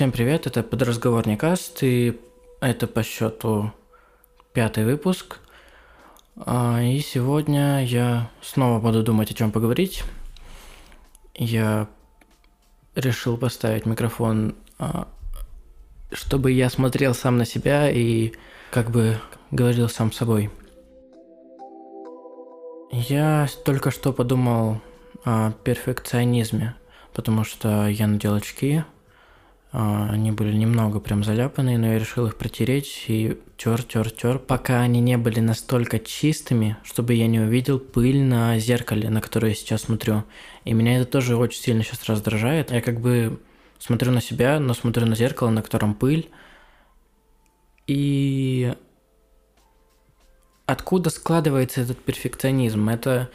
Всем привет, это подразговорный каст, и это по счету пятый выпуск. А, и сегодня я снова буду думать, о чем поговорить. Я решил поставить микрофон, а, чтобы я смотрел сам на себя и как бы говорил сам с собой. Я только что подумал о перфекционизме, потому что я надел очки – они были немного прям заляпанные, но я решил их протереть и тер, тер, тер, пока они не были настолько чистыми, чтобы я не увидел пыль на зеркале, на которое я сейчас смотрю. И меня это тоже очень сильно сейчас раздражает. Я как бы смотрю на себя, но смотрю на зеркало, на котором пыль. И откуда складывается этот перфекционизм? Это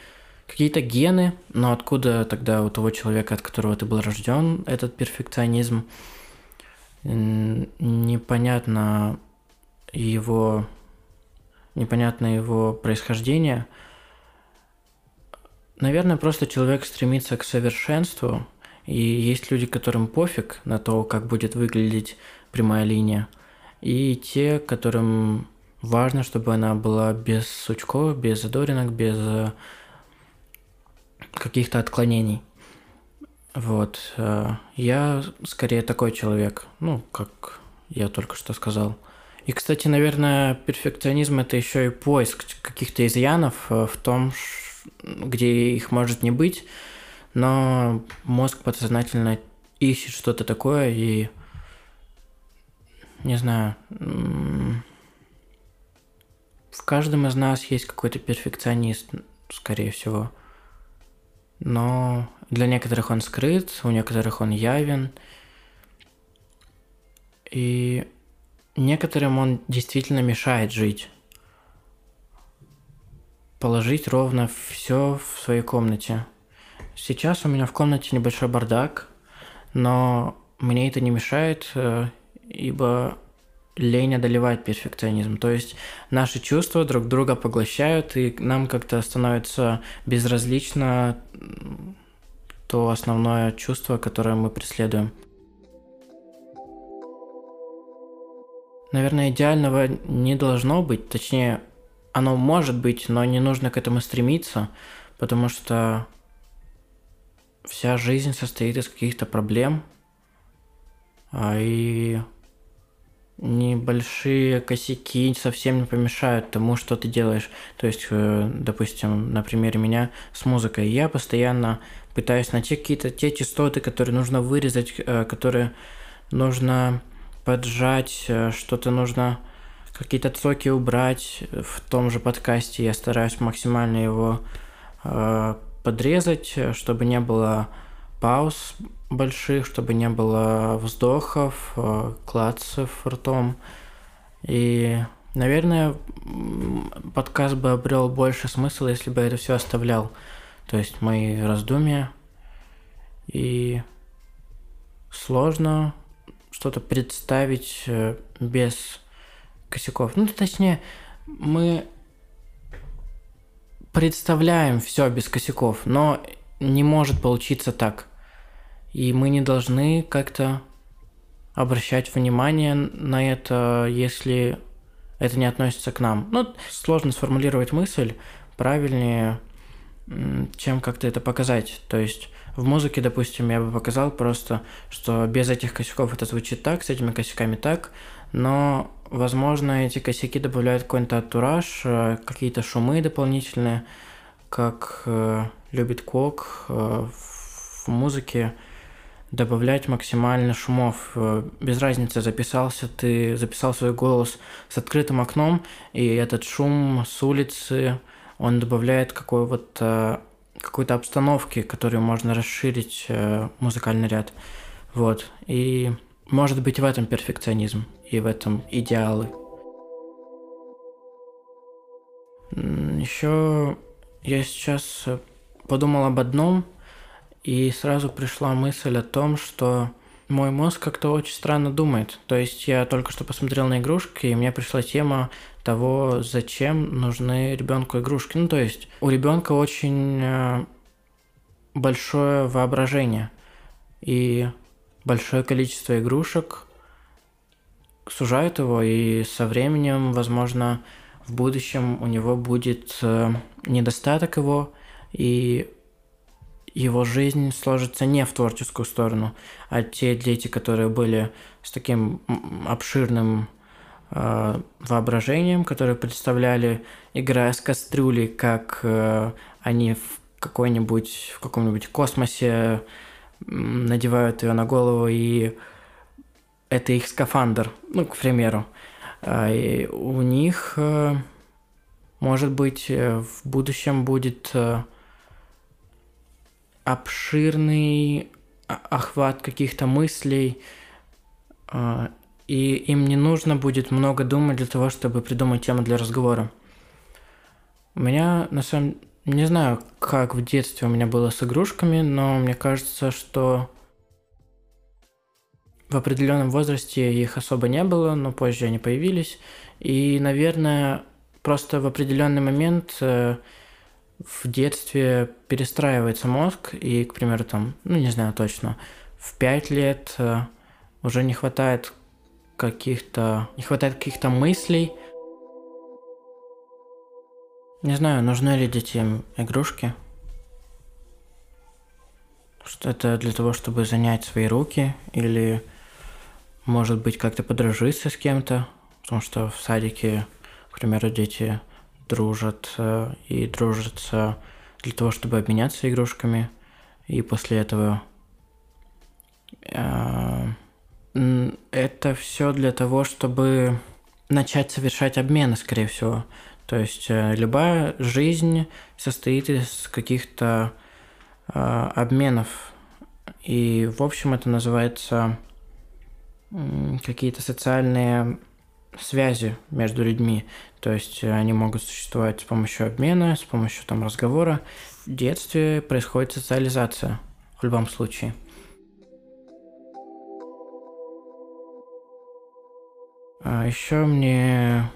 какие-то гены, но откуда тогда у того человека, от которого ты был рожден, этот перфекционизм? Непонятно его непонятно его происхождение. Наверное, просто человек стремится к совершенству, и есть люди, которым пофиг на то, как будет выглядеть прямая линия, и те, которым важно, чтобы она была без сучков, без задоринок, без э, каких-то отклонений. Вот. Э, я скорее такой человек, ну, как я только что сказал. И, кстати, наверное, перфекционизм – это еще и поиск каких-то изъянов э, в том, где их может не быть, но мозг подсознательно ищет что-то такое и, не знаю, в каждом из нас есть какой-то перфекционист, скорее всего – но для некоторых он скрыт, у некоторых он явен. И некоторым он действительно мешает жить. Положить ровно все в своей комнате. Сейчас у меня в комнате небольшой бардак, но мне это не мешает, э, ибо лень одолевает перфекционизм. То есть наши чувства друг друга поглощают, и нам как-то становится безразлично то основное чувство, которое мы преследуем. Наверное, идеального не должно быть, точнее, оно может быть, но не нужно к этому стремиться, потому что вся жизнь состоит из каких-то проблем, а и небольшие косяки совсем не помешают тому, что ты делаешь. То есть, э, допустим, на примере меня с музыкой. Я постоянно пытаюсь найти какие-то те частоты, которые нужно вырезать, э, которые нужно поджать, э, что-то нужно какие-то цоки убрать в том же подкасте. Я стараюсь максимально его подрезать, чтобы не было пауз больших, чтобы не было вздохов, э, клацев ртом. И, наверное, подкаст бы обрел больше смысла, если бы это все оставлял. То есть мои раздумья. И сложно что-то представить э, без косяков. Ну, точнее, мы представляем все без косяков, но не может получиться так. И мы не должны как-то обращать внимание на это, если это не относится к нам. Ну, сложно сформулировать мысль правильнее, чем как-то это показать. То есть в музыке, допустим, я бы показал просто, что без этих косяков это звучит так, с этими косяками так, но, возможно, эти косяки добавляют какой-то антураж, э, какие-то шумы дополнительные, как э, любит Кок э, в музыке добавлять максимально шумов. Э, без разницы, записался ты, записал свой голос с открытым окном, и этот шум с улицы, он добавляет какой вот э, какой-то обстановки, которую можно расширить музыкальный ряд. Вот. И может быть в этом перфекционизм и в этом идеалы. Еще я сейчас подумал об одном, и сразу пришла мысль о том, что мой мозг как-то очень странно думает. То есть я только что посмотрел на игрушки, и мне пришла тема того, зачем нужны ребенку игрушки. Ну, то есть у ребенка очень э, большое воображение. И большое количество игрушек сужают его, и со временем, возможно, в будущем у него будет э, недостаток его, и его жизнь сложится не в творческую сторону, а те дети, которые были с таким обширным э, воображением, которые представляли, играя с кастрюлей, как э, они в какой-нибудь в каком-нибудь космосе надевают ее на голову и это их скафандр, ну, к примеру. А, и у них, э, может быть, э, в будущем будет э, обширный охват каких-то мыслей, и им не нужно будет много думать для того, чтобы придумать тему для разговора. У меня, на самом не знаю, как в детстве у меня было с игрушками, но мне кажется, что в определенном возрасте их особо не было, но позже они появились. И, наверное, просто в определенный момент э, в детстве перестраивается мозг, и, к примеру, там, ну не знаю точно, в пять лет э, уже не хватает каких-то, не хватает каких-то мыслей. Не знаю, нужны ли детям игрушки. Что это для того, чтобы занять свои руки или может быть, как-то подружиться с кем-то, потому что в садике, к примеру, дети дружат э, и дружатся для того, чтобы обменяться игрушками, и после этого э, это все для того, чтобы начать совершать обмены, скорее всего. То есть э, любая жизнь состоит из каких-то обменов. И, в общем, это называется какие-то социальные связи между людьми. То есть э, они могут существовать с помощью обмена, с помощью там разговора. В детстве происходит социализация в любом случае. А еще мне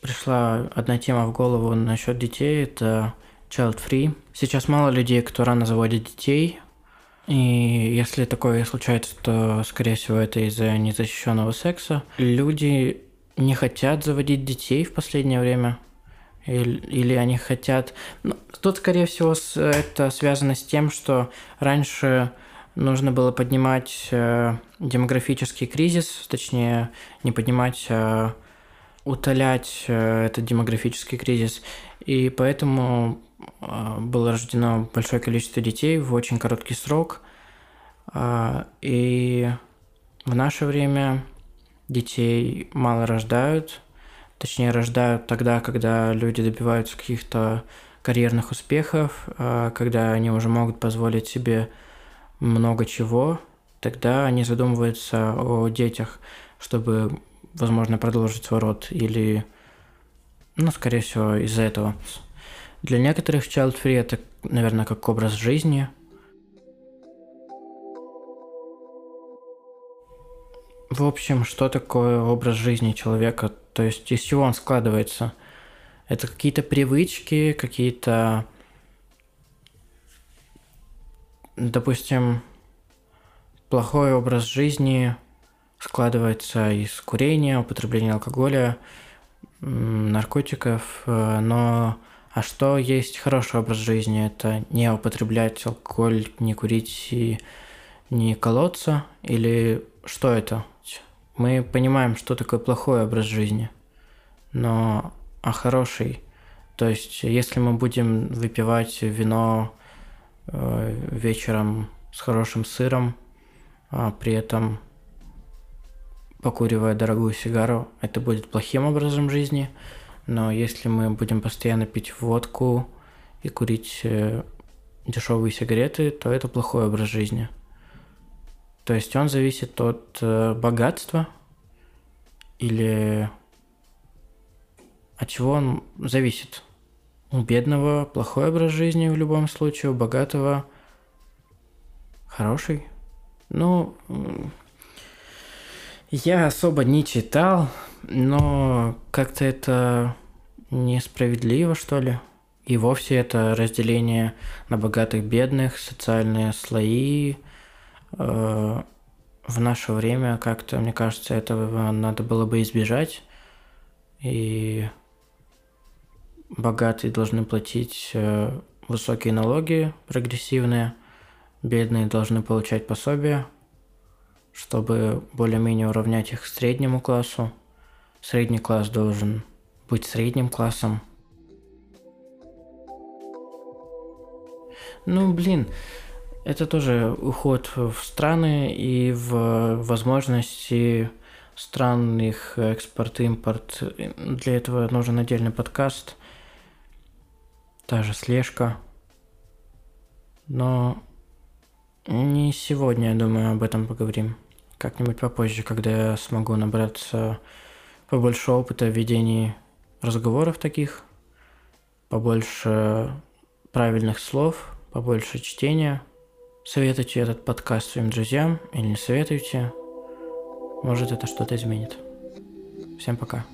пришла одна тема в голову насчет детей, это child free. Сейчас мало людей, кто рано заводит детей, и если такое случается, то, скорее всего, это из-за незащищенного секса. Люди не хотят заводить детей в последнее время. Или, или они хотят... Ну, тут, скорее всего, это связано с тем, что раньше нужно было поднимать э, демографический кризис, точнее, не поднимать, а утолять э, этот демографический кризис. И поэтому а, было рождено большое количество детей в очень короткий срок. А, и в наше время детей мало рождают, точнее рождают тогда, когда люди добиваются каких-то карьерных успехов, а, когда они уже могут позволить себе много чего, тогда они задумываются о детях, чтобы, возможно, продолжить свой род или, ну, скорее всего, из-за этого. Для некоторых child free это, наверное, как образ жизни. В общем, что такое образ жизни человека? То есть из чего он складывается? Это какие-то привычки, какие-то, допустим, плохой образ жизни складывается из курения, употребления алкоголя, наркотиков, э, но а что есть хороший образ жизни? Это не употреблять алкоголь, не курить и не колоться? Или что это? Мы понимаем, что такое плохой образ жизни, но а хороший? То есть, если мы будем выпивать вино э, вечером с хорошим сыром, а при этом покуривая дорогую сигару, это будет плохим образом жизни – но если мы будем постоянно пить водку и курить э, дешевые сигареты, то это плохой образ жизни. То есть он зависит от э, богатства или от чего он зависит. У бедного плохой образ жизни в любом случае, у богатого хороший. Ну, я особо не читал, но как-то это несправедливо, что ли. И вовсе это разделение на богатых, бедных, социальные слои, э, в наше время как-то, мне кажется, этого надо было бы избежать. И богатые должны платить э, высокие налоги, прогрессивные, бедные должны получать пособия, чтобы более-менее уравнять их среднему классу. Средний класс должен быть средним классом. Ну, блин, это тоже уход в страны и в возможности стран, их экспорт, импорт. Для этого нужен отдельный подкаст, та же слежка. Но не сегодня, я думаю, об этом поговорим. Как-нибудь попозже, когда я смогу набраться побольше опыта в ведении разговоров таких, побольше правильных слов, побольше чтения. Советуйте этот подкаст своим друзьям или не советуйте. Может это что-то изменит. Всем пока.